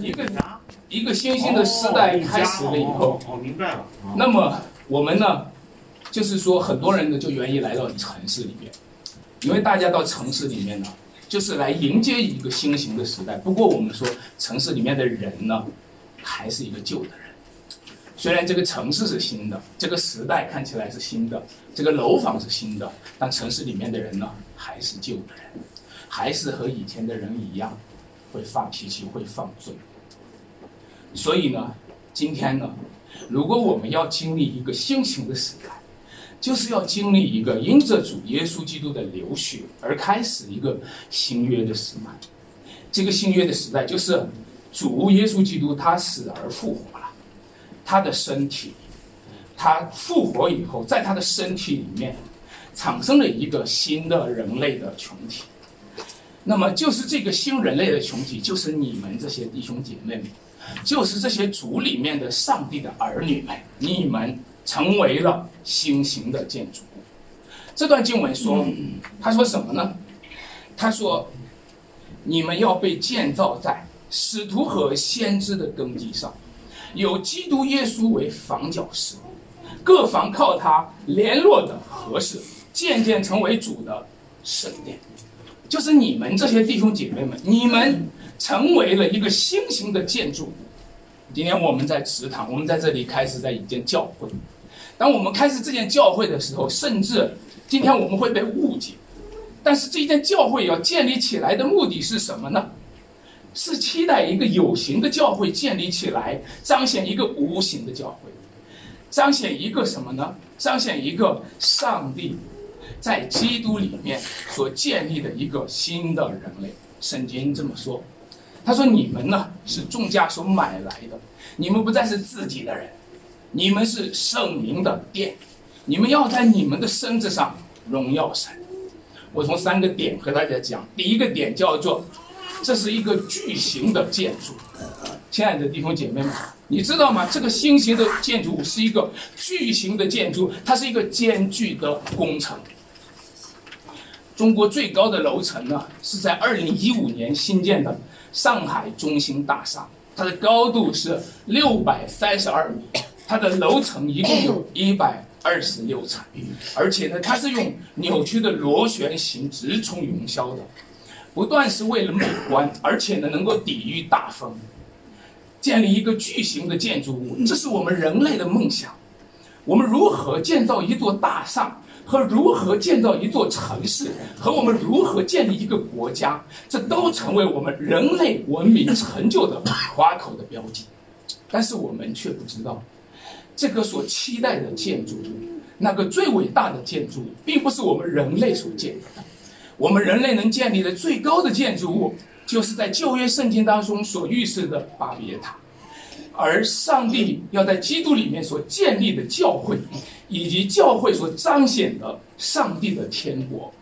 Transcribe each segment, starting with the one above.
一个一个新兴的时代开始了以后，哦，明白了。那么我们呢，就是说很多人呢就愿意来到城市里面，因为大家到城市里面呢，就是来迎接一个新型的时代。不过我们说城市里面的人呢，还是一个旧的人。虽然这个城市是新的，这个时代看起来是新的，这个楼房是新的，但城市里面的人呢，还是旧的人，还是和以前的人一样。会发脾气，会放纵。所以呢，今天呢，如果我们要经历一个新型的时代，就是要经历一个因着主耶稣基督的流血而开始一个新约的时代。这个新约的时代就是主耶稣基督他死而复活了，他的身体，他复活以后，在他的身体里面产生了一个新的人类的群体。那么就是这个新人类的群体，就是你们这些弟兄姐妹们，就是这些主里面的上帝的儿女们，你们成为了新型的建筑物。这段经文说，他说什么呢？他说，你们要被建造在使徒和先知的根基上，有基督耶稣为房角石，各房靠他联络的合适，渐渐成为主的圣殿。就是你们这些弟兄姐妹们，你们成为了一个新型的建筑。今天我们在祠堂，我们在这里开始在一间教会。当我们开始这间教会的时候，甚至今天我们会被误解。但是这一间教会要建立起来的目的是什么呢？是期待一个有形的教会建立起来，彰显一个无形的教会，彰显一个什么呢？彰显一个上帝。在基督里面所建立的一个新的人类，圣经这么说。他说：“你们呢是众家所买来的，你们不再是自己的人，你们是圣灵的殿，你们要在你们的身子上荣耀神。”我从三个点和大家讲。第一个点叫做，这是一个巨型的建筑。亲爱的弟兄姐妹们，你知道吗？这个新型的建筑是一个巨型的建筑，它是一个艰巨的工程。中国最高的楼层呢，是在二零一五年新建的上海中心大厦，它的高度是六百三十二米，它的楼层一共有 一百二十六层，而且呢，它是用扭曲的螺旋形直冲云霄的，不断是为了美观，而且呢，能够抵御大风。建立一个巨型的建筑物，这是我们人类的梦想。我们如何建造一座大厦？和如何建造一座城市，和我们如何建立一个国家，这都成为我们人类文明成就的花口的标记。但是我们却不知道，这个所期待的建筑物，那个最伟大的建筑物，并不是我们人类所建的。我们人类能建立的最高的建筑物，就是在旧约圣经当中所预示的巴别塔。而上帝要在基督里面所建立的教会，以及教会所彰显的上帝的天国，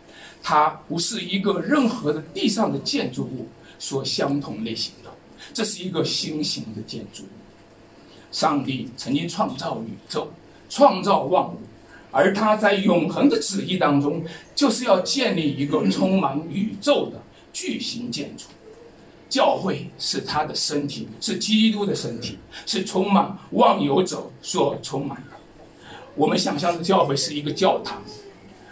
它不是一个任何的地上的建筑物所相同类型的，这是一个新型的建筑。上帝曾经创造宇宙，创造万物，而他在永恒的旨意当中，就是要建立一个充满宇宙的巨型建筑。教会是他的身体，是基督的身体，是充满忘友者所充满。我们想象的教会是一个教堂，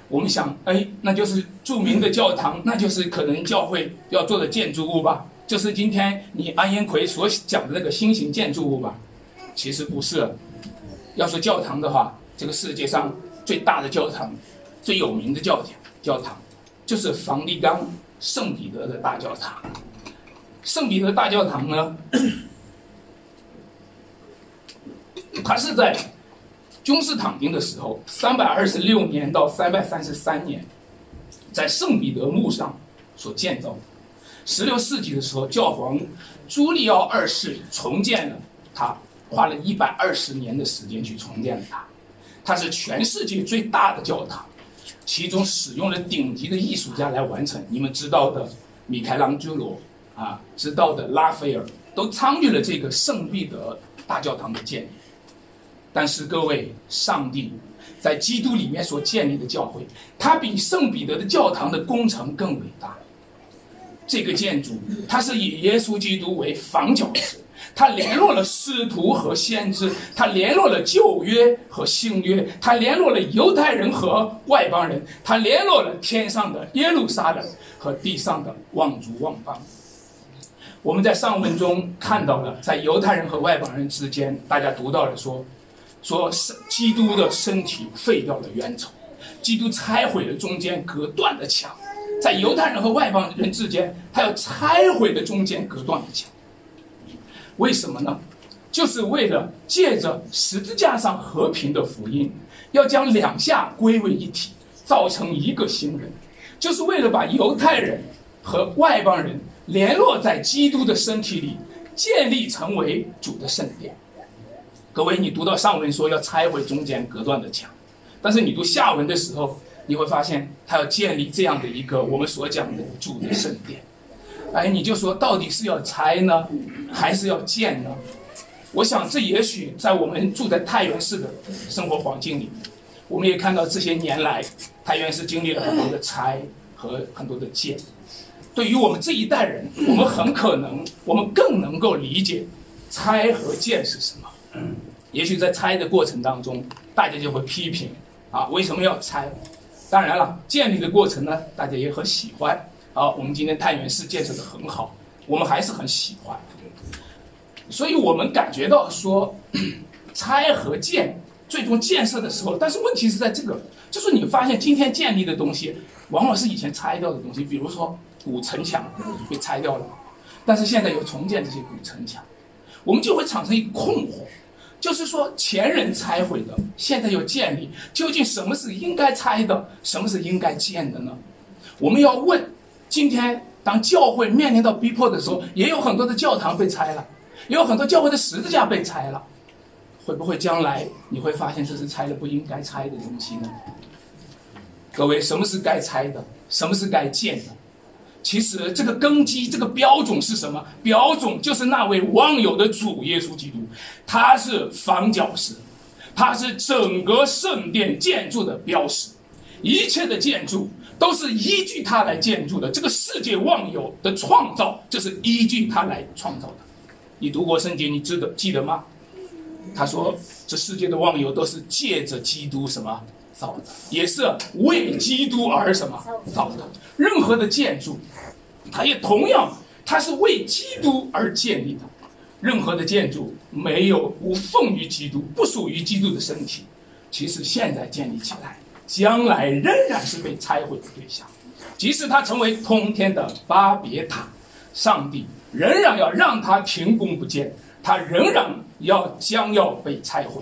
我们想，哎，那就是著名的教堂，那就是可能教会要做的建筑物吧？就是今天你安烟奎所讲的那个新型建筑物吧？其实不是。要说教堂的话，这个世界上最大的教堂、最有名的教堂，教堂就是梵蒂冈圣彼得的大教堂。圣彼得大教堂呢，它是在君士坦丁的时候，三百二十六年到三百三十三年，在圣彼得墓上所建造的。十六世纪的时候，教皇朱利奥二世重建了它，花了一百二十年的时间去重建了它。它是全世界最大的教堂，其中使用了顶级的艺术家来完成。你们知道的，米开朗基罗。啊，知道的拉斐尔都参与了这个圣彼得大教堂的建立，但是各位，上帝在基督里面所建立的教会，它比圣彼得的教堂的工程更伟大。这个建筑，它是以耶稣基督为房角石，它联络了师徒和先知，它联络了旧约和新约，它联络了犹太人和外邦人，它联络了天上的耶路撒冷和地上的望族望邦。我们在上文中看到了，在犹太人和外邦人之间，大家读到了说，说是基督的身体废掉了冤仇，基督拆毁了中间隔断的墙。在犹太人和外邦人之间，他要拆毁的中间隔断的墙，为什么呢？就是为了借着十字架上和平的福音，要将两下归为一体，造成一个新人，就是为了把犹太人和外邦人联络在基督的身体里，建立成为主的圣殿。各位，你读到上文说要拆毁中间隔断的墙，但是你读下文的时候。你会发现，他要建立这样的一个我们所讲的主的圣殿，哎，你就说到底是要拆呢，还是要建呢？我想这也许在我们住在太原市的生活环境里面，我们也看到这些年来，太原市经历了很多的拆和很多的建。对于我们这一代人，我们很可能，我们更能够理解拆和建是什么。也许在拆的过程当中，大家就会批评啊，为什么要拆？当然了，建立的过程呢，大家也很喜欢。好，我们今天太原市建设的很好，我们还是很喜欢。所以我们感觉到说，拆和建最终建设的时候，但是问题是在这个，就是你发现今天建立的东西，往往是以前拆掉的东西，比如说古城墙被拆掉了，但是现在又重建这些古城墙，我们就会产生一个困惑。就是说，前人拆毁的，现在又建立，究竟什么是应该拆的，什么是应该建的呢？我们要问：今天当教会面临到逼迫的时候，也有很多的教堂被拆了，也有很多教会的十字架被拆了，会不会将来你会发现这是拆了不应该拆的东西呢？各位，什么是该拆的？什么是该建的？其实这个根基，这个标准是什么？标准就是那位万有的主耶稣基督，他是房角石，他是整个圣殿建筑的标识，一切的建筑都是依据他来建筑的。这个世界万有的创造，就是依据他来创造的。你读过圣经，你知道记得吗？他说，这世界的万有都是借着基督什么？造的也是为基督而什么造的？任何的建筑，它也同样，它是为基督而建立的。任何的建筑没有无奉于基督，不属于基督的身体，其实现在建立起来，将来仍然是被拆毁的对象。即使它成为通天的巴别塔，上帝仍然要让它停工不建，它仍然要将要被拆毁。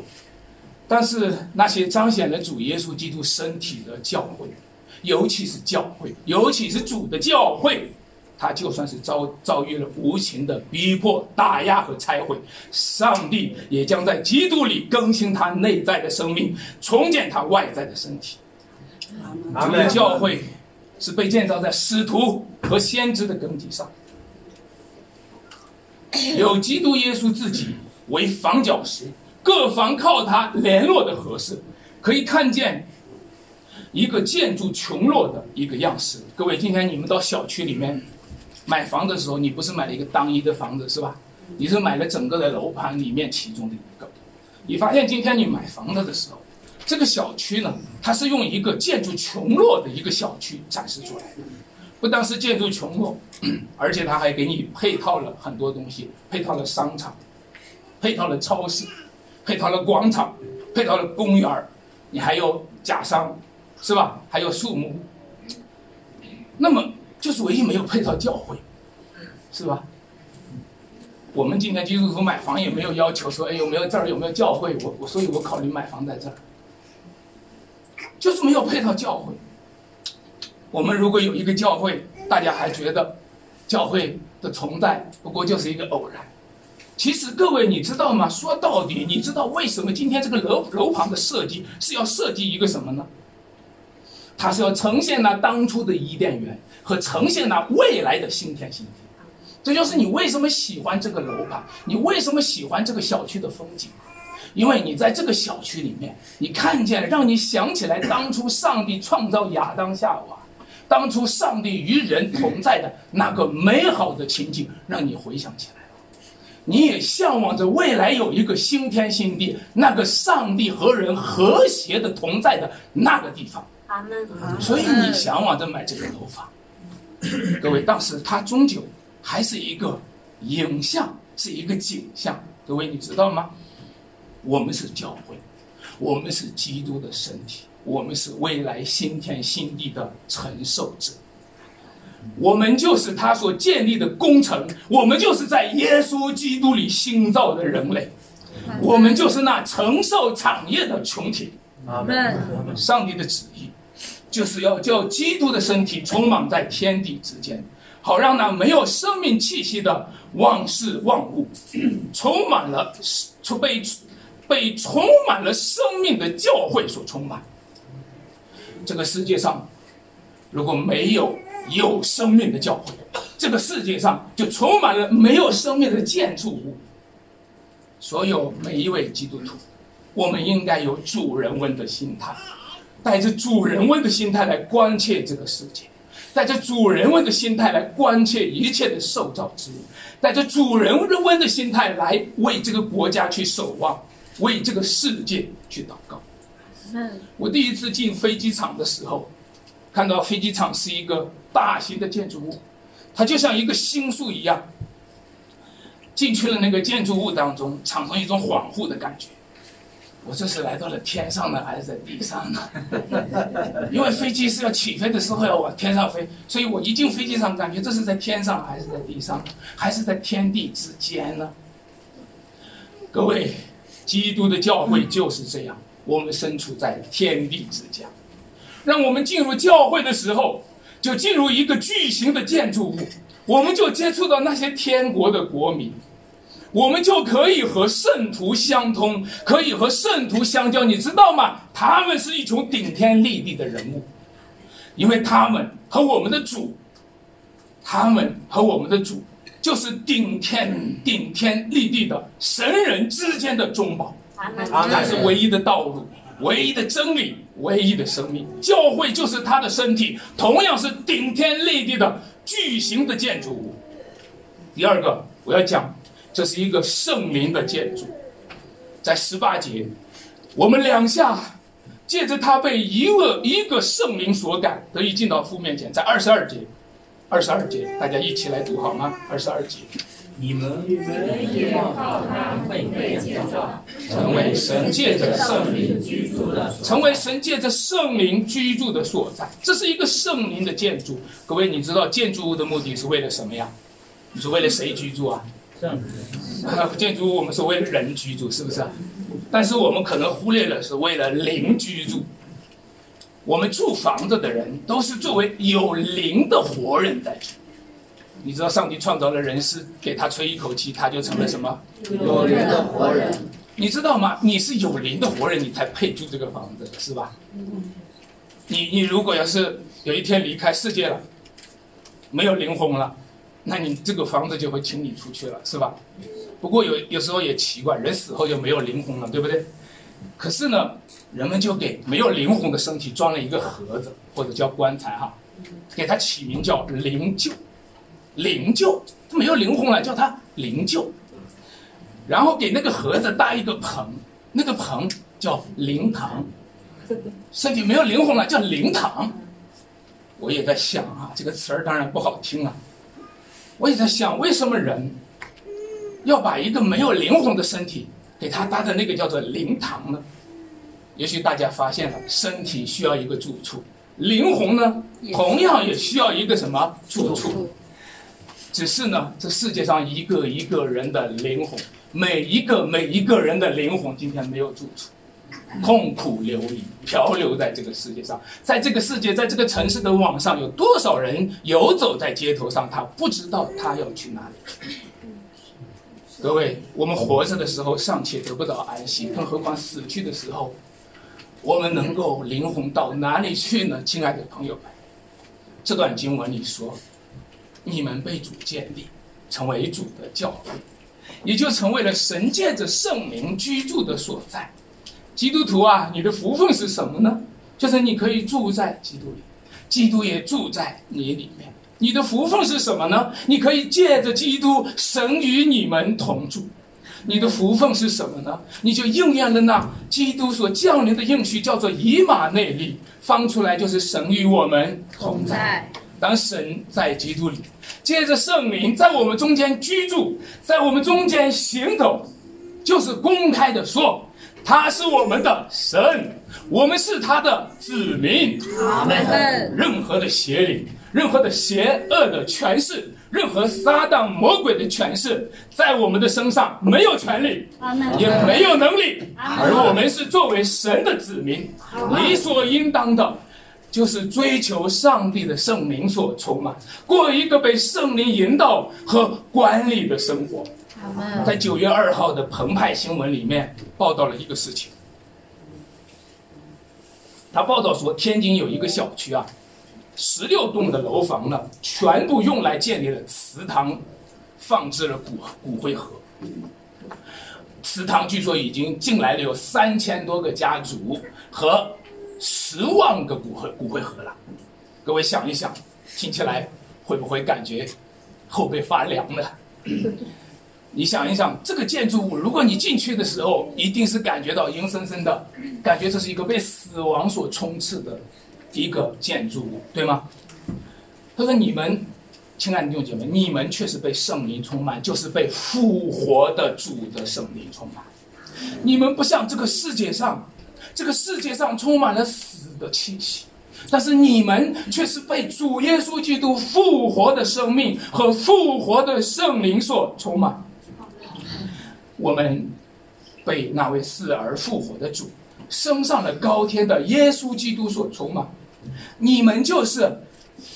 但是那些彰显了主耶稣基督身体的教会，尤其是教会，尤其是主的教会，他就算是遭遭遇了无情的逼迫、打压和拆毁，上帝也将在基督里更新他内在的生命，重建他外在的身体。主的教会是被建造在使徒和先知的根基上，有基督耶稣自己为房角石。各房靠它联络的合适，可以看见一个建筑群落的一个样式。各位，今天你们到小区里面买房的时候，你不是买了一个单一的房子是吧？你是买了整个的楼盘里面其中的一个。你发现今天你买房子的时候，这个小区呢，它是用一个建筑群落的一个小区展示出来的，不单是建筑群落，而且它还给你配套了很多东西，配套了商场，配套了超市。配套了广场，配套了公园，你还有假山，是吧？还有树木。那么就是唯一没有配套教会，是吧？我们今天基督徒买房也没有要求说，哎，有没有这儿有没有教会？我我所以，我考虑买房在这儿，就是没有配套教会。我们如果有一个教会，大家还觉得教会的存在不过就是一个偶然。其实各位，你知道吗？说到底，你知道为什么今天这个楼楼盘的设计是要设计一个什么呢？它是要呈现那当初的伊甸园和呈现那未来的新天新地。这就是你为什么喜欢这个楼盘，你为什么喜欢这个小区的风景，因为你在这个小区里面，你看见让你想起来当初上帝创造亚当夏娃，当初上帝与人同在的那个美好的情景，让你回想起来。你也向往着未来有一个新天新地，那个上帝和人和谐的同在的那个地方。阿门。所以你向往着买这个楼房。各位，但是它终究还是一个影像，是一个景象。各位，你知道吗？我们是教会，我们是基督的身体，我们是未来新天新地的承受者。我们就是他所建立的工程，我们就是在耶稣基督里新造的人类，我们就是那承受产业的群体。阿门。上帝的旨意就是要叫基督的身体充满在天地之间，好让那没有生命气息的万事万物 充满了，充被被充满了生命的教会所充满。这个世界上如果没有有生命的教会，这个世界上就充满了没有生命的建筑物。所有每一位基督徒，我们应该有主人翁的心态，带着主人翁的心态来关切这个世界，带着主人翁的心态来关切一切的受造之物，带着主人翁的心态来为这个国家去守望，为这个世界去祷告。我第一次进飞机场的时候，看到飞机场是一个大型的建筑物，它就像一个星宿一样。进去了那个建筑物当中，产生一种恍惚的感觉。我这是来到了天上呢，还是在地上呢？因为飞机是要起飞的时候要往天上飞，所以我一进飞机场，感觉这是在天上还是在地上，还是在天地之间呢？各位，基督的教会就是这样，我们身处在天地之间。让我们进入教会的时候，就进入一个巨型的建筑物，我们就接触到那些天国的国民。我们就可以和圣徒相通，可以和圣徒相交，你知道吗？他们是一群顶天立地的人物，因为他们和我们的主，他们和我们的主就是顶天顶天立地的神人之间的中保，那是唯一的道路，唯一的真理，唯一的生命。教会就是他的身体，同样是顶天立地的巨型的建筑物。第二个，我要讲。这是一个圣灵的建筑，在十八节，我们两下借着他被一个一个圣灵所感，得以进到父面前。在二十二节，二十二节，大家一起来读好吗？二十二节，你们也要靠他被被建造，成为神借着圣灵居住的，成为神借着圣灵居住的所在。这是一个圣灵的建筑。各位，你知道建筑物的目的是为了什么呀？你是为了谁居住啊？建筑物我们是为了人居住，是不是？但是我们可能忽略了是为了灵居住。我们住房子的人都是作为有灵的活人在住。你知道上帝创造了人是给他吹一口气，他就成了什么？有灵的活人。你知道吗？你是有灵的活人，你才配住这个房子，是吧？你你如果要是有一天离开世界了，没有灵魂了。那你这个房子就会请你出去了，是吧？不过有有时候也奇怪，人死后就没有灵魂了，对不对？可是呢，人们就给没有灵魂的身体装了一个盒子，或者叫棺材哈，给它起名叫灵柩，灵柩他没有灵魂了，叫他灵柩。然后给那个盒子搭一个棚，那个棚叫灵堂，身体没有灵魂了叫灵堂。我也在想啊，这个词儿当然不好听啊。我也在想，为什么人要把一个没有灵魂的身体给他搭的那个叫做灵堂呢？也许大家发现了，身体需要一个住处，灵魂呢，同样也需要一个什么住处？只是呢，这世界上一个一个人的灵魂，每一个每一个人的灵魂今天没有住处。痛苦流离，漂流在这个世界上，在这个世界，在这个城市的网上，有多少人游走在街头上？他不知道他要去哪里。各位，我们活着的时候尚且得不到安息，更何况死去的时候，我们能够灵魂到哪里去呢？亲爱的朋友们，这段经文里说，你们被主建立，成为主的教会，也就成为了神借着圣灵居住的所在。基督徒啊，你的福分是什么呢？就是你可以住在基督里，基督也住在你里面。你的福分是什么呢？你可以借着基督，神与你们同住。你的福分是什么呢？你就应验了那基督所降临的应许，叫做以马内利，放出来就是神与我们同在。当神在基督里，借着圣灵在我们中间居住，在我们中间行走，就是公开的说，他是我们的神，我们是他的子民。阿门。任何的邪灵，任何的邪恶的权势。任何撒旦魔鬼的权势，在我们的身上没有权利，也没有能力，而我们是作为神的子民，理所应当的，就是追求上帝的圣灵所充满，过一个被圣灵引导和管理的生活。在九月二号的澎湃新闻里面报道了一个事情，他报道说，天津有一个小区啊。十六栋的楼房呢，全部用来建立了祠堂，放置了骨骨灰盒。祠堂据说已经进来了有三千多个家族和十万个骨灰骨灰盒了。各位想一想，听起来会不会感觉后背发凉呢？你想一想，这个建筑物，如果你进去的时候，一定是感觉到阴森森的，感觉这是一个被死亡所充斥的。一个建筑物，对吗？他说：“你们，亲爱的弟兄姐妹，你们却是被圣灵充满，就是被复活的主的圣灵充满。你们不像这个世界上，这个世界上充满了死的气息，但是你们却是被主耶稣基督复活的生命和复活的圣灵所充满。我们被那位死而复活的主。”升上了高天的耶稣基督所充满，你们就是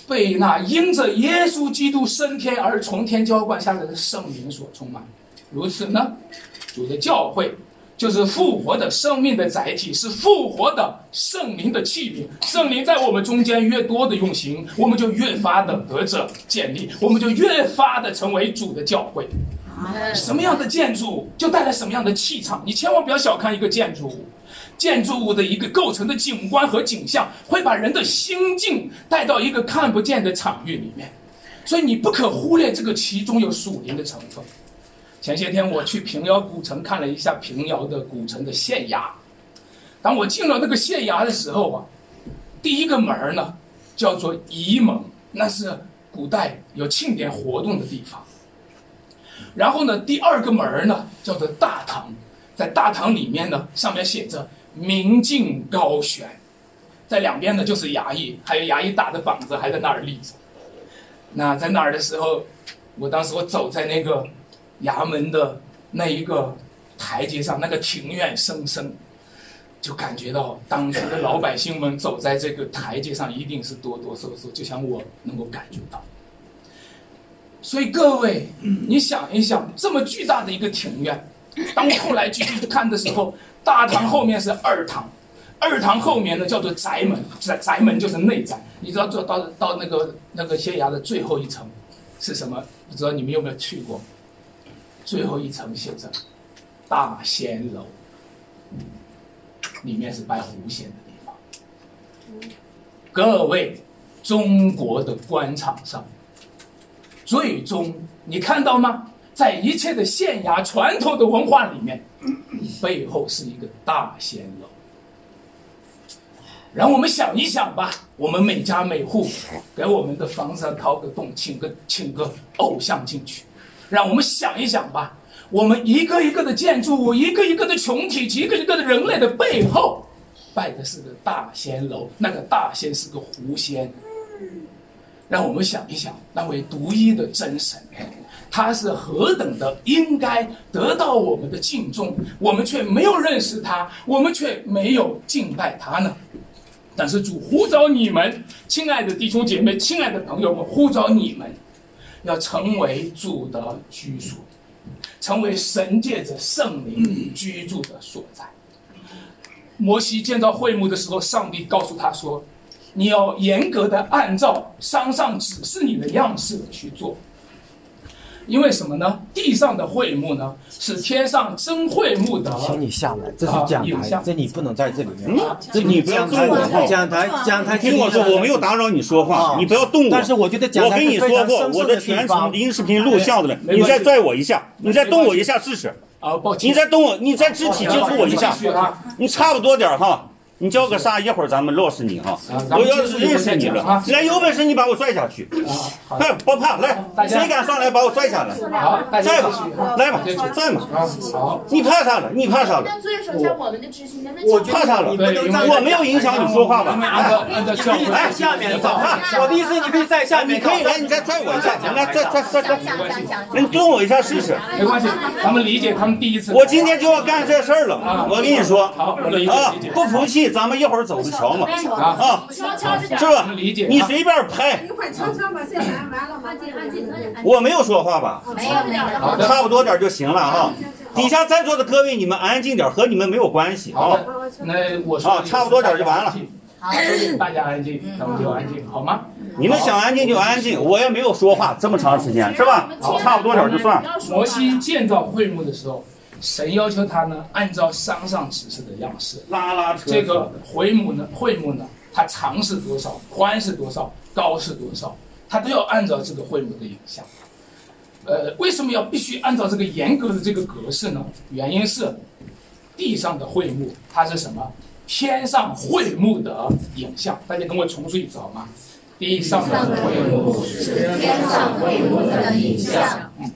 被那因着耶稣基督升天而从天浇灌下来的圣灵所充满。如此呢，主的教会就是复活的生命的载体，是复活的圣灵的器皿。圣灵在我们中间越多的用行，我们就越发的得着建立，我们就越发的成为主的教会。什么样的建筑就带来什么样的气场，你千万不要小看一个建筑物。建筑物的一个构成的景观和景象，会把人的心境带到一个看不见的场域里面，所以你不可忽略这个其中有属灵的成分。前些天我去平遥古城看了一下平遥的古城的县衙，当我进了那个县衙的时候啊，第一个门呢叫做仪门，那是古代有庆典活动的地方。然后呢，第二个门呢叫做大堂，在大堂里面呢，上面写着。明镜高悬，在两边呢就是衙役，还有衙役打的膀子还在那儿立着。那在那儿的时候，我当时我走在那个衙门的那一个台阶上，那个庭院深深，就感觉到当时的老百姓们走在这个台阶上一定是哆哆嗦嗦，就像我能够感觉到。所以各位，你想一想，这么巨大的一个庭院，当我后来继续看的时候。大堂后面是二堂，二堂后面呢叫做宅门，宅宅门就是内宅。你知道，到到到那个那个县衙的最后一层是什么？不知道你们有没有去过？最后一层写着大仙楼，里面是拜狐仙的地方。各位，中国的官场上，最终你看到吗？在一切的县衙传统的文化里面。背后是一个大仙楼，让我们想一想吧。我们每家每户给我们的房子掏个洞，请个请个偶像进去。让我们想一想吧。我们一个一个的建筑物，一个一个的群体，一个一个的人类的背后，拜的是个大仙楼。那个大仙是个狐仙。让我们想一想，那位独一的真神。他是何等的应该得到我们的敬重，我们却没有认识他，我们却没有敬拜他呢？但是主呼召你们，亲爱的弟兄姐妹，亲爱的朋友们，呼召你们，要成为主的居所，成为神借着圣灵居住的所在。摩西建造会幕的时候，上帝告诉他说：“你要严格的按照山上指示你的样式去做。”因为什么呢？地上的会幕呢，是天上真会幕的。请你下来，这是讲台，这你不能在这里面。嗯，这你不要动我。讲台，讲台，听我说，我没有打扰你说话，你不要动我。但是我觉得讲台我跟你说过，我的全程音视频录像的，你再拽我一下，你再动我一下试试。啊，抱歉。你再动我，你再肢体接触我一下，你差不多点哈。你叫个啥？一会儿咱们落实你哈。我要是认识你了，来有本事你把我拽下去。哎，不怕，来，谁敢上来把我拽下来？好，再吧，来吧，再吧。好，你怕啥了？你怕啥了？我怕啥了？我没有影响你说话吧？你可以在下面找他。我的意思，你可以在下面。你可以来，你再拽我一下，来，拽拽拽拽。你动我一下试试。没关系，他们理解，他们第一次。我今天就要干这事儿了。我跟你说，好，我理解。啊，不服气。咱们一会儿走着瞧嘛，啊，是吧？你随便拍。我没有说话吧？没有没有。差不多点就行了啊。底下在座的各位，你们安静点，和你们没有关系啊。那我说啊，差不多点就完了。好，大家安静，咱们就安静，好吗？你们想安静就安静，我也没有说话这么长时间，是吧？差不多点就算。摩西建造会幕的时候。神要求他呢，按照山上指示的样式拉拉扯。这个回母呢，会幕呢，它长是多少，宽是多少，高是多少，它都要按照这个会幕的影像。呃，为什么要必须按照这个严格的这个格式呢？原因是地上的会幕它是什么？天上会幕的影像。大家跟我重述一次好吗？地上的会幕是天上会幕的影像。嗯。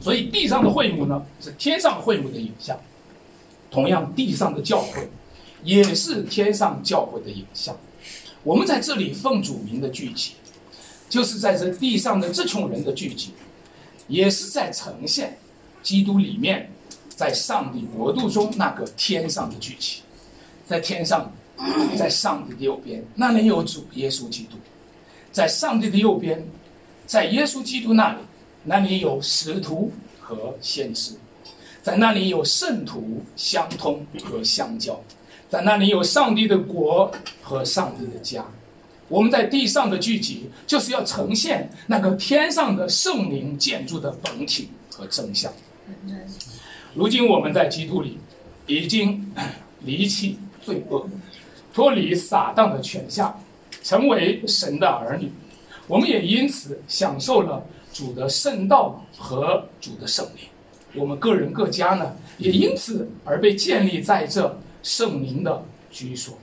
所以地上的会幕呢，是天上会幕的影像；同样，地上的教会也是天上教会的影像。我们在这里奉主名的聚集，就是在这地上的这群人的聚集，也是在呈现基督里面在上帝国度中那个天上的聚集。在天上，在上帝的右边，那里有主耶稣基督；在上帝的右边，在耶稣基督那里。那里有使徒和先知，在那里有圣徒相通和相交，在那里有上帝的国和上帝的家。我们在地上的聚集，就是要呈现那个天上的圣灵建筑的本体和真相。如今我们在基督里，已经离弃罪恶，脱离撒旦的权下，成为神的儿女。我们也因此享受了。主的圣道和主的圣灵，我们个人各家呢，也因此而被建立在这圣灵的居所。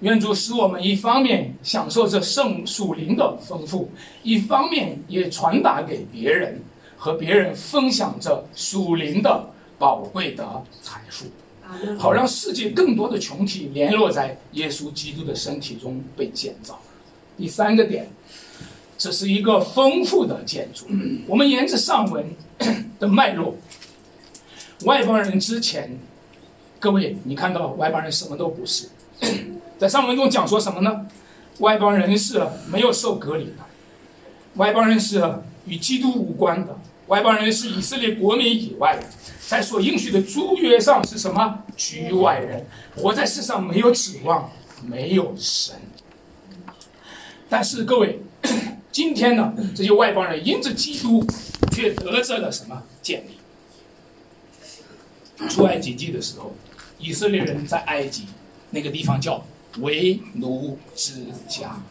愿主使我们一方面享受这圣属灵的丰富，一方面也传达给别人，和别人分享这属灵的宝贵的财富，好让世界更多的群体联络在耶稣基督的身体中被建造。第三个点。这是一个丰富的建筑。我们沿着上文 的脉络，外邦人之前，各位，你看到外邦人什么都不是。在上文中讲说什么呢？外邦人是没有受隔离的，外邦人是与基督无关的，外邦人是以色列国民以外的，在所应许的诸约上是什么？局外人，活在世上没有指望，没有神。但是各位。今天呢，这些外邦人因着基督，却得着了什么建立？出埃及记的时候，以色列人在埃及那个地方叫为奴之家，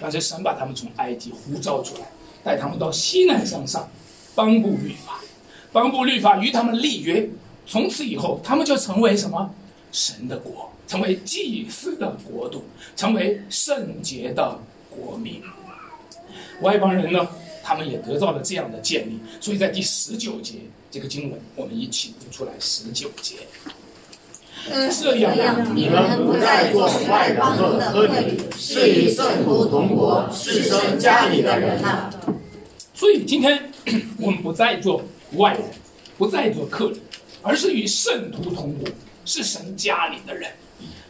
但是神把他们从埃及呼召出来，带他们到西南山上，颁布律法，颁布律法与他们立约，从此以后，他们就成为什么？神的国，成为祭司的国度，成为圣洁的国民。外邦人呢，他们也得到了这样的建立，所以在第十九节这个经文，我们一起读出来。十九节，这样你们不再做外邦的客旅，是与圣徒同国，是生家里的人了。所以今天我们不再做外人，不再做客人，而是与圣徒同国，是神家里的人。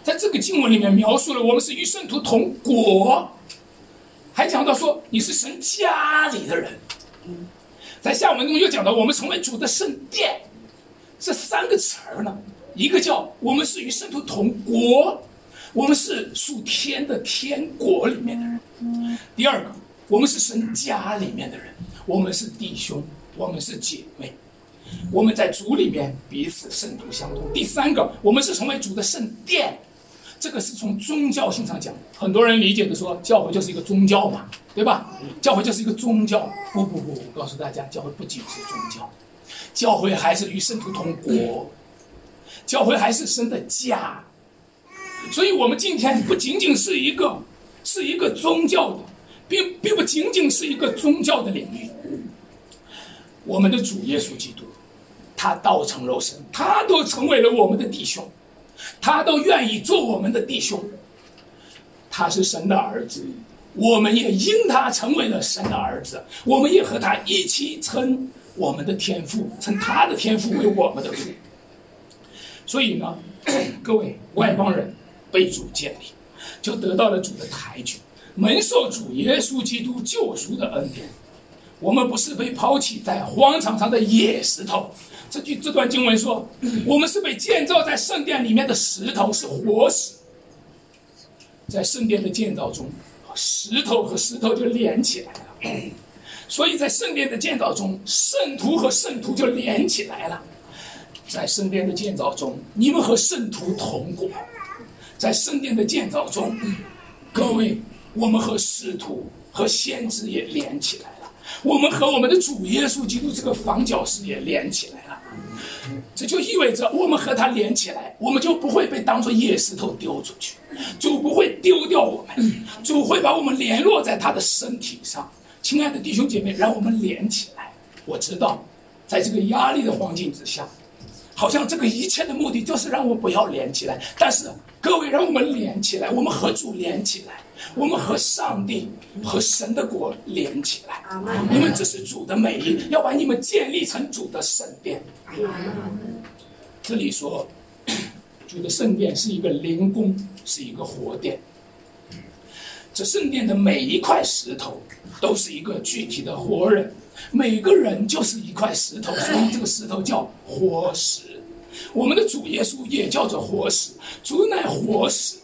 在这个经文里面描述了我们是与圣徒同国。还讲到说你是神家里的人，在下文中又讲到我们成为主的圣殿，这三个词儿呢，一个叫我们是与圣徒同国，我们是属天的天国里面的人；第二个，我们是神家里面的人，我们是弟兄，我们是姐妹，我们在主里面彼此圣徒相通。第三个，我们是成为主的圣殿。这个是从宗教性上讲，很多人理解的说，教会就是一个宗教嘛，对吧？教会就是一个宗教。不不不，我告诉大家，教会不仅是宗教，教会还是与圣徒同国，教会还是神的家。所以，我们今天不仅仅是一个，是一个宗教的，并并不仅仅是一个宗教的领域。我们的主耶稣基督，他道成肉身，他都成为了我们的弟兄。他都愿意做我们的弟兄，他是神的儿子，我们也因他成为了神的儿子，我们也和他一起称我们的天父，称他的天父为我们的父。所以呢，各位外邦人被主建立，就得到了主的抬举，蒙受主耶稣基督救赎的恩典。我们不是被抛弃在荒场上的野石头。这句这段经文说，我们是被建造在圣殿里面的石头，是活石。在圣殿的建造中，石头和石头就连起来了。所以在圣殿的建造中，圣徒和圣徒就连起来了。在圣殿的建造中，你们和圣徒同过。在圣殿的建造中，各位，我们和使徒和先知也连起来。我们和我们的主耶稣基督这个房角石也连起来了。这就意味着，我们和他连起来，我们就不会被当做野石头丢出去，就不会丢掉我们，主会把我们联络在他的身体上。亲爱的弟兄姐妹，让我们连起来。我知道，在这个压力的环境之下，好像这个一切的目的就是让我不要连起来。但是各位，让我们连起来，我们和主连起来。我们和上帝、和神的国连起来，你们这是主的美意，要把你们建立成主的圣殿。这里说，主的圣殿是一个灵宫，是一个活殿。这圣殿的每一块石头都是一个具体的活人，每个人就是一块石头，所以这个石头叫活石。我们的主耶稣也叫做活石，主乃活石，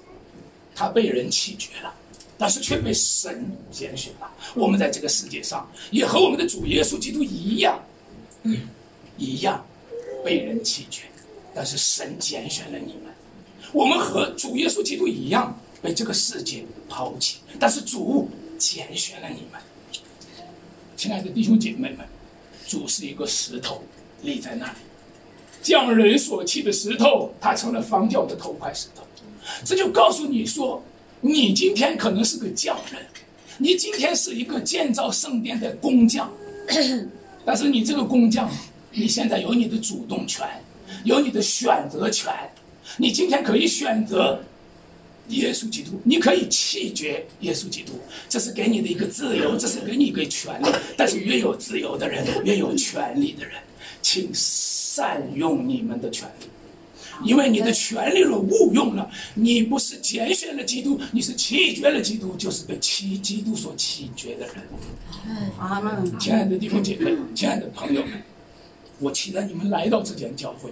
他被人弃绝了。但是却被神拣选了。我们在这个世界上也和我们的主耶稣基督一样，嗯一样被人弃绝。但是神拣选了你们。我们和主耶稣基督一样被这个世界抛弃，但是主拣选了你们。亲爱的弟兄姐妹们，主是一个石头立在那里，匠人所弃的石头，它成了房角的头块石头。这就告诉你说。你今天可能是个匠人，你今天是一个建造圣殿的工匠，但是你这个工匠，你现在有你的主动权，有你的选择权，你今天可以选择耶稣基督，你可以弃绝耶稣基督，这是给你的一个自由，这是给你一个权利。但是越有自由的人，越有权利的人，请善用你们的权利。因为你的权利若误用了，你不是拣选了基督，你是弃绝了基督，就是被弃基督所弃绝的人。阿门。亲爱的弟兄姐妹，亲爱的朋友们，我期待你们来到这间教会，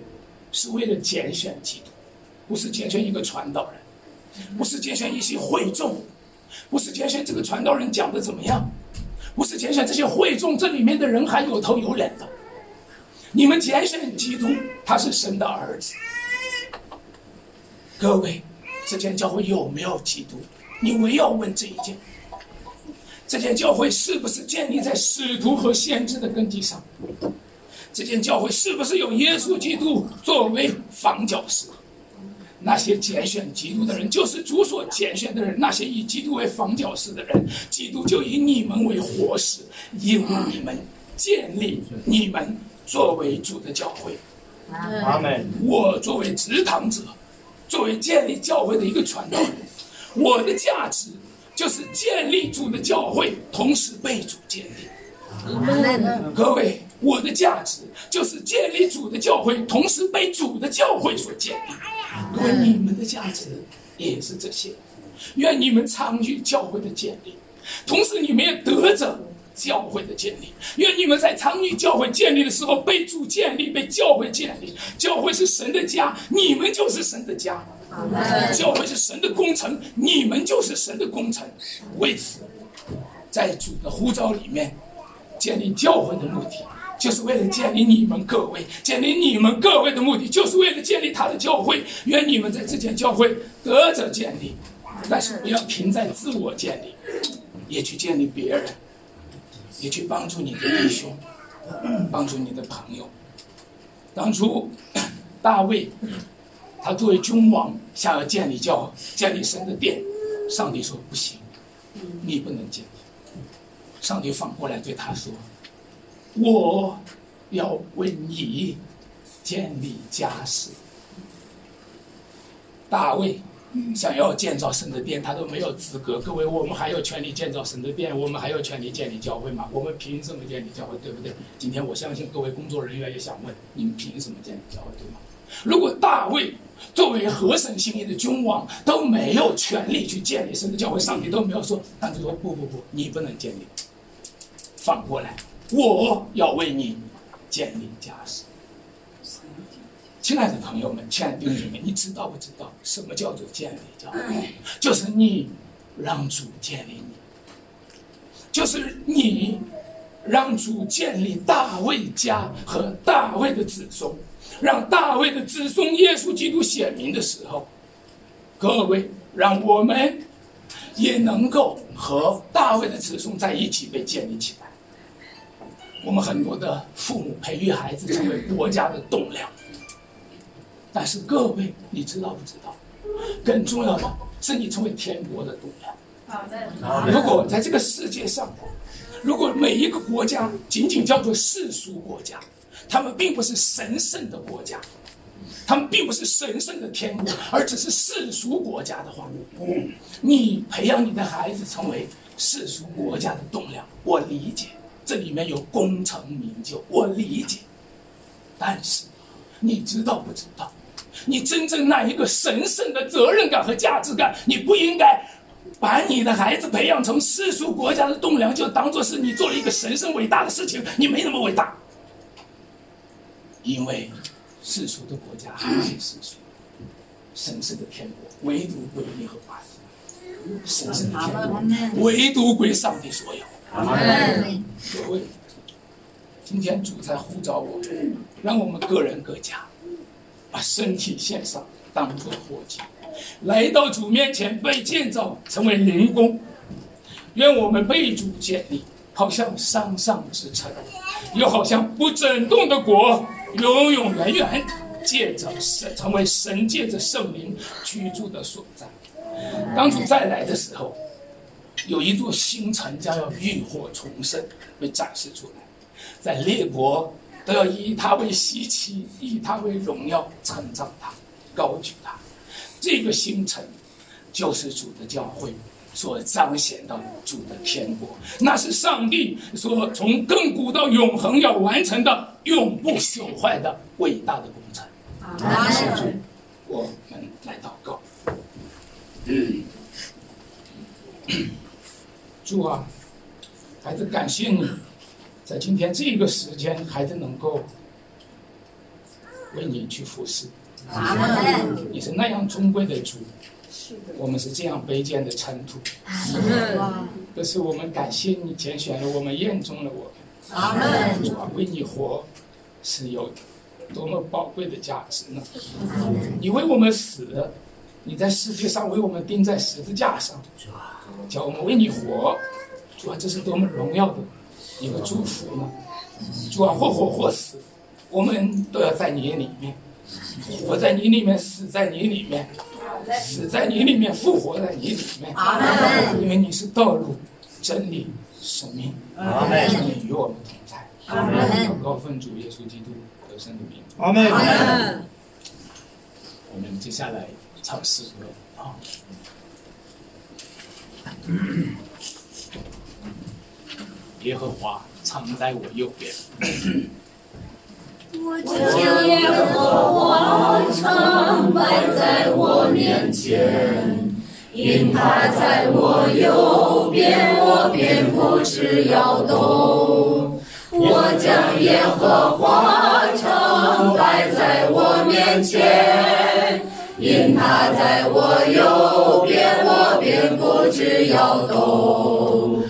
是为了拣选基督，不是拣选一个传道人，不是拣选一些会众，不是拣选这个传道人讲的怎么样，不是拣选这些会众，这里面的人还有头有脸的。你们拣选基督，他是神的儿子。各位，这间教会有没有基督？你唯要问这一件。这间教会是不是建立在使徒和先知的根基上？这间教会是不是有耶稣基督作为房角石？那些拣选基督的人，就是主所拣选的人；那些以基督为房角石的人，基督就以你们为活石，因你们建立你们作为主的教会。阿门。我作为执堂者。作为建立教会的一个传道人，我的价值就是建立主的教会，同时被主建立。各位，我的价值就是建立主的教会，同时被主的教会所建立。各位，你们的价值也是这些。愿你们参与教会的建立，同时你们也得着教会的建立。愿你们在参与教会建立的时候，被主建立，被教会建立。教会是神的家，你们就是神的家。教会是神的工程，你们就是神的工程。为此，在主的呼召里面，建立教会的目的，就是为了建立你们各位，建立你们各位的目的，就是为了建立他的教会。愿你们在这间教会得着建立，但是不要停在自我建立，也去建立别人，也去帮助你的弟兄，帮助你的朋友。当初 大卫，他作为君王，想要建立教，建立神的殿，上帝说不行，你不能建立。上帝反过来对他说：“我要为你建立家室。”大卫想要建造神的殿，他都没有资格。各位，我们还有权利建造神的殿，我们还有权利建立教会吗？我们凭什么建立教会？对不对？今天我相信各位工作人员也想问：你们凭什么建立教会？对吗？如果大卫作为和神心意的君王都没有权利去建立神的教会，上帝都没有说，他就说不不不，你不能建立。反过来，我要为你建立家室。亲爱的朋友们，亲爱的弟兄们，你知道不知道什么叫做建立教会？就是你让主建立你，就是你让主建立大卫家和大卫的子孙，让大卫的子孙耶稣基督显明的时候，各位，让我们也能够和大卫的子孙在一起被建立起来。我们很多的父母培育孩子成为国家的栋梁。但是各位，你知道不知道？更重要的是你成为天国的栋梁。如果在这个世界上，如果每一个国家仅仅叫做世俗国家，他们并不是神圣的国家，他们并不是神圣的天国，而只是世俗国家的话，你培养你的孩子成为世俗国家的栋梁，我理解这里面有功成名就，我理解。但是你知道不知道？你真正那一个神圣的责任感和价值感，你不应该把你的孩子培养成世俗国家的栋梁，就当做是你做了一个神圣伟大的事情。你没那么伟大，因为世俗的国家还是世俗，神圣的天国唯独归耶和华神圣的天国唯独归上帝所有。各位，今天主在呼召我们，让我们各人各家。把身体献上，当作活祭，来到主面前被建造成为灵宫。愿我们被主建立，好像山上之城，又好像不震动的国，永永远远借着神成为神借着圣灵居住的所在。当主再来的时候，有一座新城将要浴火重生，被展示出来，在列国。都要以他为稀奇，以他为荣耀，称赞他，高举他。这个星辰，就是主的教会所彰显的主的天国，那是上帝所从亘古到永恒要完成的永不朽坏的伟大的工程。谢主，我们来祷告。嗯 主啊，孩子，感谢你。在今天这个时间，孩子能够为你去服侍，你是那样尊贵的主，我们是这样卑贱的尘土，可是我们感谢你拣选了我们，验中了我们。主啊，为你活是有多么宝贵的价值呢？你为我们死，你在世界上为我们钉在十字架上，叫我们为你活，主啊，这是多么荣耀的！一个祝福呢，主啊，或活或死，我们都要在你里面，活在你里面，死在你里面，死在你里面，复活在你里面。因为你是道路、真理、生命。阿门。你与我们同在。阿门。祷告奉主耶稣基督得胜的名。阿门。我们接下来唱诗歌啊。耶和华常在我右边，我将耶和华常摆在我面前，因他在我右边，我便不致摇动。我将耶和华常摆在我面前，因他在我右边，我便不致摇动。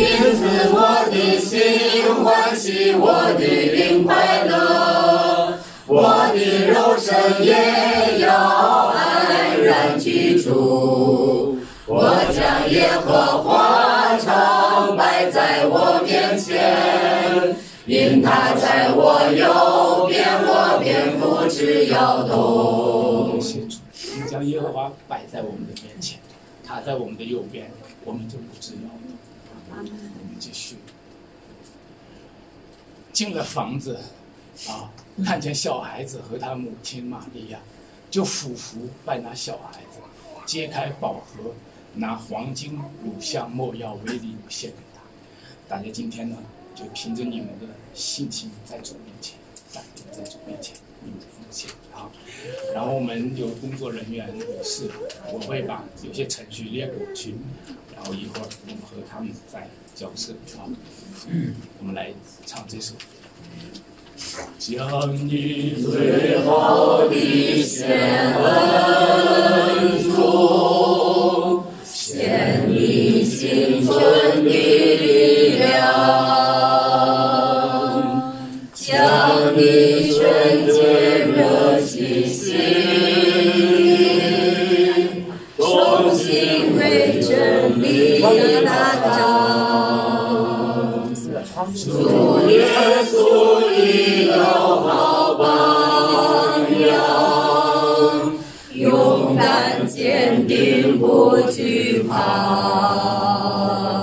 因此我的心欢喜，我的灵快乐，我的肉身也要安然居住。我将耶和华常摆在我面前，因他在我右边，我便不致摇动。你将耶和华摆在我们的面前，他在我们的右边，我们就不致摇动。我们继续进了房子，啊，看见小孩子和他母亲玛利亚，就俯伏拜那小孩子，揭开宝盒。拿黄金、乳香、没药为礼物献给他。大家今天呢，就凭着你们的信心在主面前，在在主面前，你们的奉献啊。然后我们有工作人员有事，我会把有些程序列过去，然后一会儿我们和他们再交涉啊。我们来唱这首。将你最好的献恩主。献你青春的力量，将你纯主耶稣已有好榜样，勇敢坚定不惧。怕！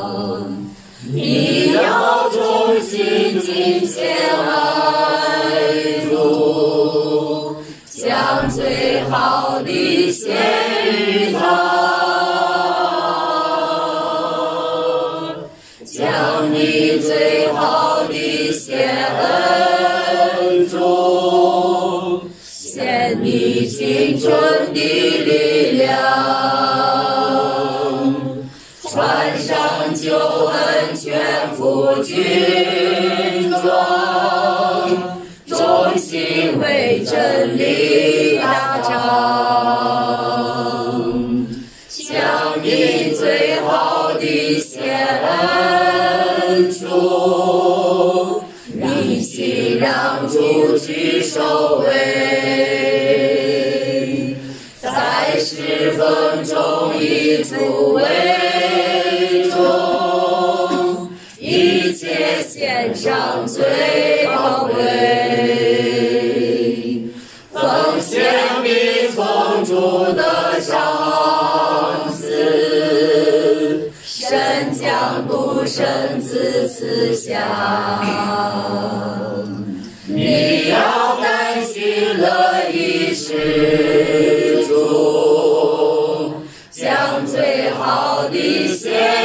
中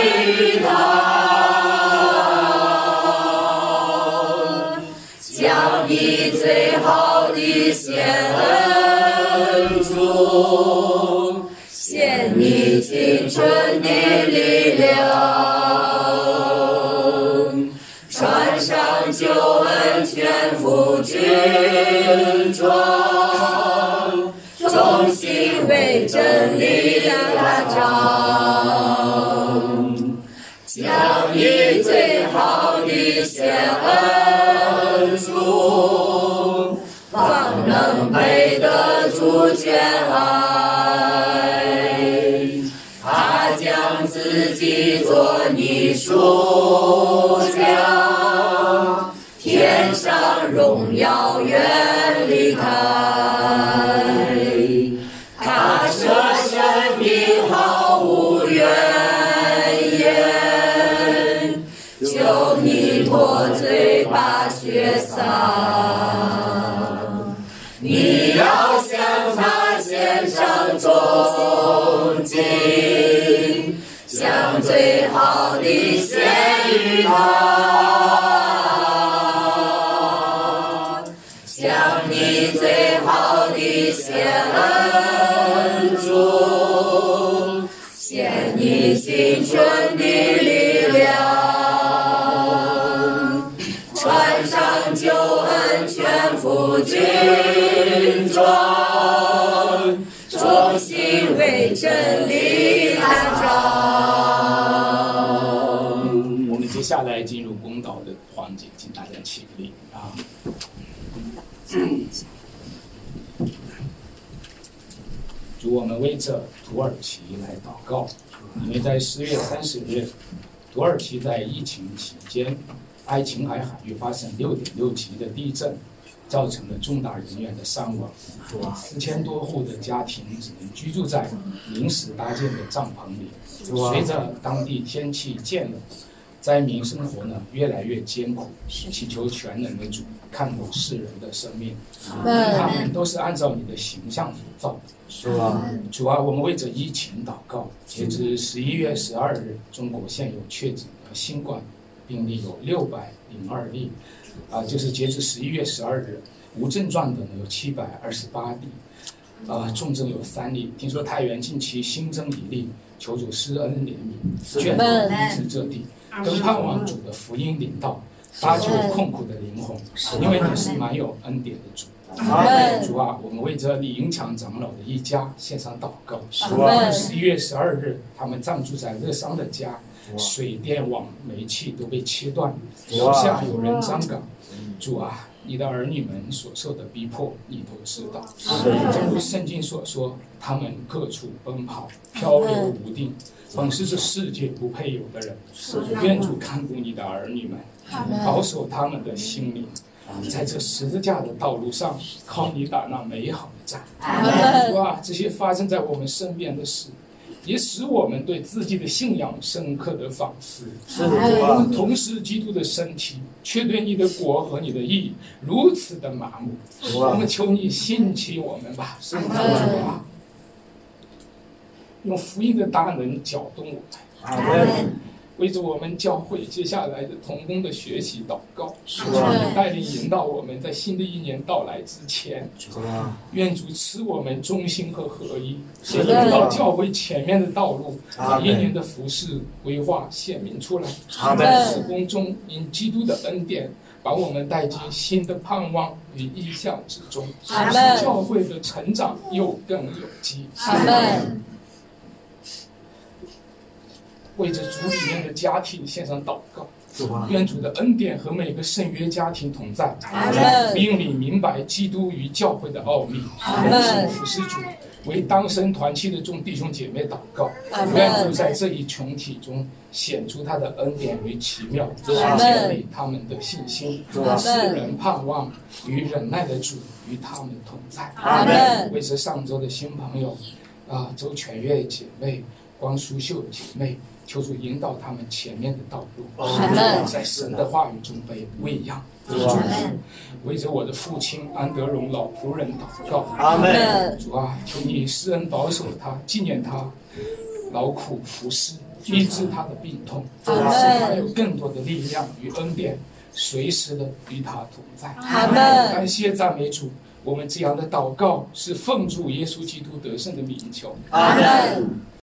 献于他。献恩主，献你青春的力量，穿上救恩全副军装，忠心为真理打仗，主眷爱，他将自己做你书献上忠心，将最好的献于他，将你最好的献恩主，献你青春的力量，穿上救恩全副军。装，忠心为真理打仗。我们接下来进入公祷的环节，请大家起立啊。主，我们为这土耳其来祷告，因为在十月三十日，土耳其在疫情期间，爱琴海海域发生六点六级的地震，造成了重大人员的伤亡，四千多户的家庭只能居住在临时搭建的帐篷里。随着当地天气渐冷。灾民生活呢越来越艰苦，祈求全能的主看顾世人的生命，他们都是按照你的形象所造的。是吧？主啊，我们为这疫情祷告。截至十一月十二日，中国现有确诊的新冠病例有六百零二例，啊，就是截至十一月十二日，无症状的呢有七百二十八例，啊，重症有三例。听说太原近期新增一例，求主施恩怜悯，眷顾医治这地。跟盼望主的福音领到，搭救困苦的灵魂，因为你是蛮有恩典的主。主啊，我们为这李银强长老的一家献上祷告。十一月十二日，他们暂住在乐商的家，水电网、煤气都被切断，楼下有人站岗。主啊，你的儿女们所受的逼迫，你都知道。正如圣经所说，他们各处奔跑，漂流无定。本是这世界不配有的人，愿主看顾你的儿女们，保守他们的心灵，在这十字架的道路上，靠你打那美好的战。主啊，这些发生在我们身边的事，也使我们对自己的信仰深刻的反思。我们同时基督的身体，却对你的国和你的义如此的麻木。我们求你兴起我们吧，主啊。用福音的大能搅动我们，为着我们教会接下来的童工的学习祷告，求你带领引导我们在新的一年到来之前，愿主赐我们忠心和合一，引导教会前面的道路，把一年的服饰规划显明出来。在施工中，因基督的恩典，把我们带进新的盼望与意向之中，使教会的成长又更有机。为着主里面的家庭献上祷告，愿主的恩典和每个圣约家庭同在，命令明白基督与教会的奥秘，同服侍主，为当身团契的众弟兄姐妹祷告，愿主在这一群体中显出他的恩典与奇妙，建立他们的信心，使人盼望与忍耐的主与他们同在。为着上周的新朋友，啊，周全月姐妹、光淑秀姐妹。求主引导他们前面的道路，在神的话语中被喂养。为着我的父亲安德荣老仆人祷告。阿门。主啊，求你施恩保守他，纪念他劳苦服侍，医治他的病痛，使他有更多的力量与恩典，随时的与他同在。阿门。感谢赞美主，我们这样的祷告是奉主耶稣基督得胜的名求。阿门。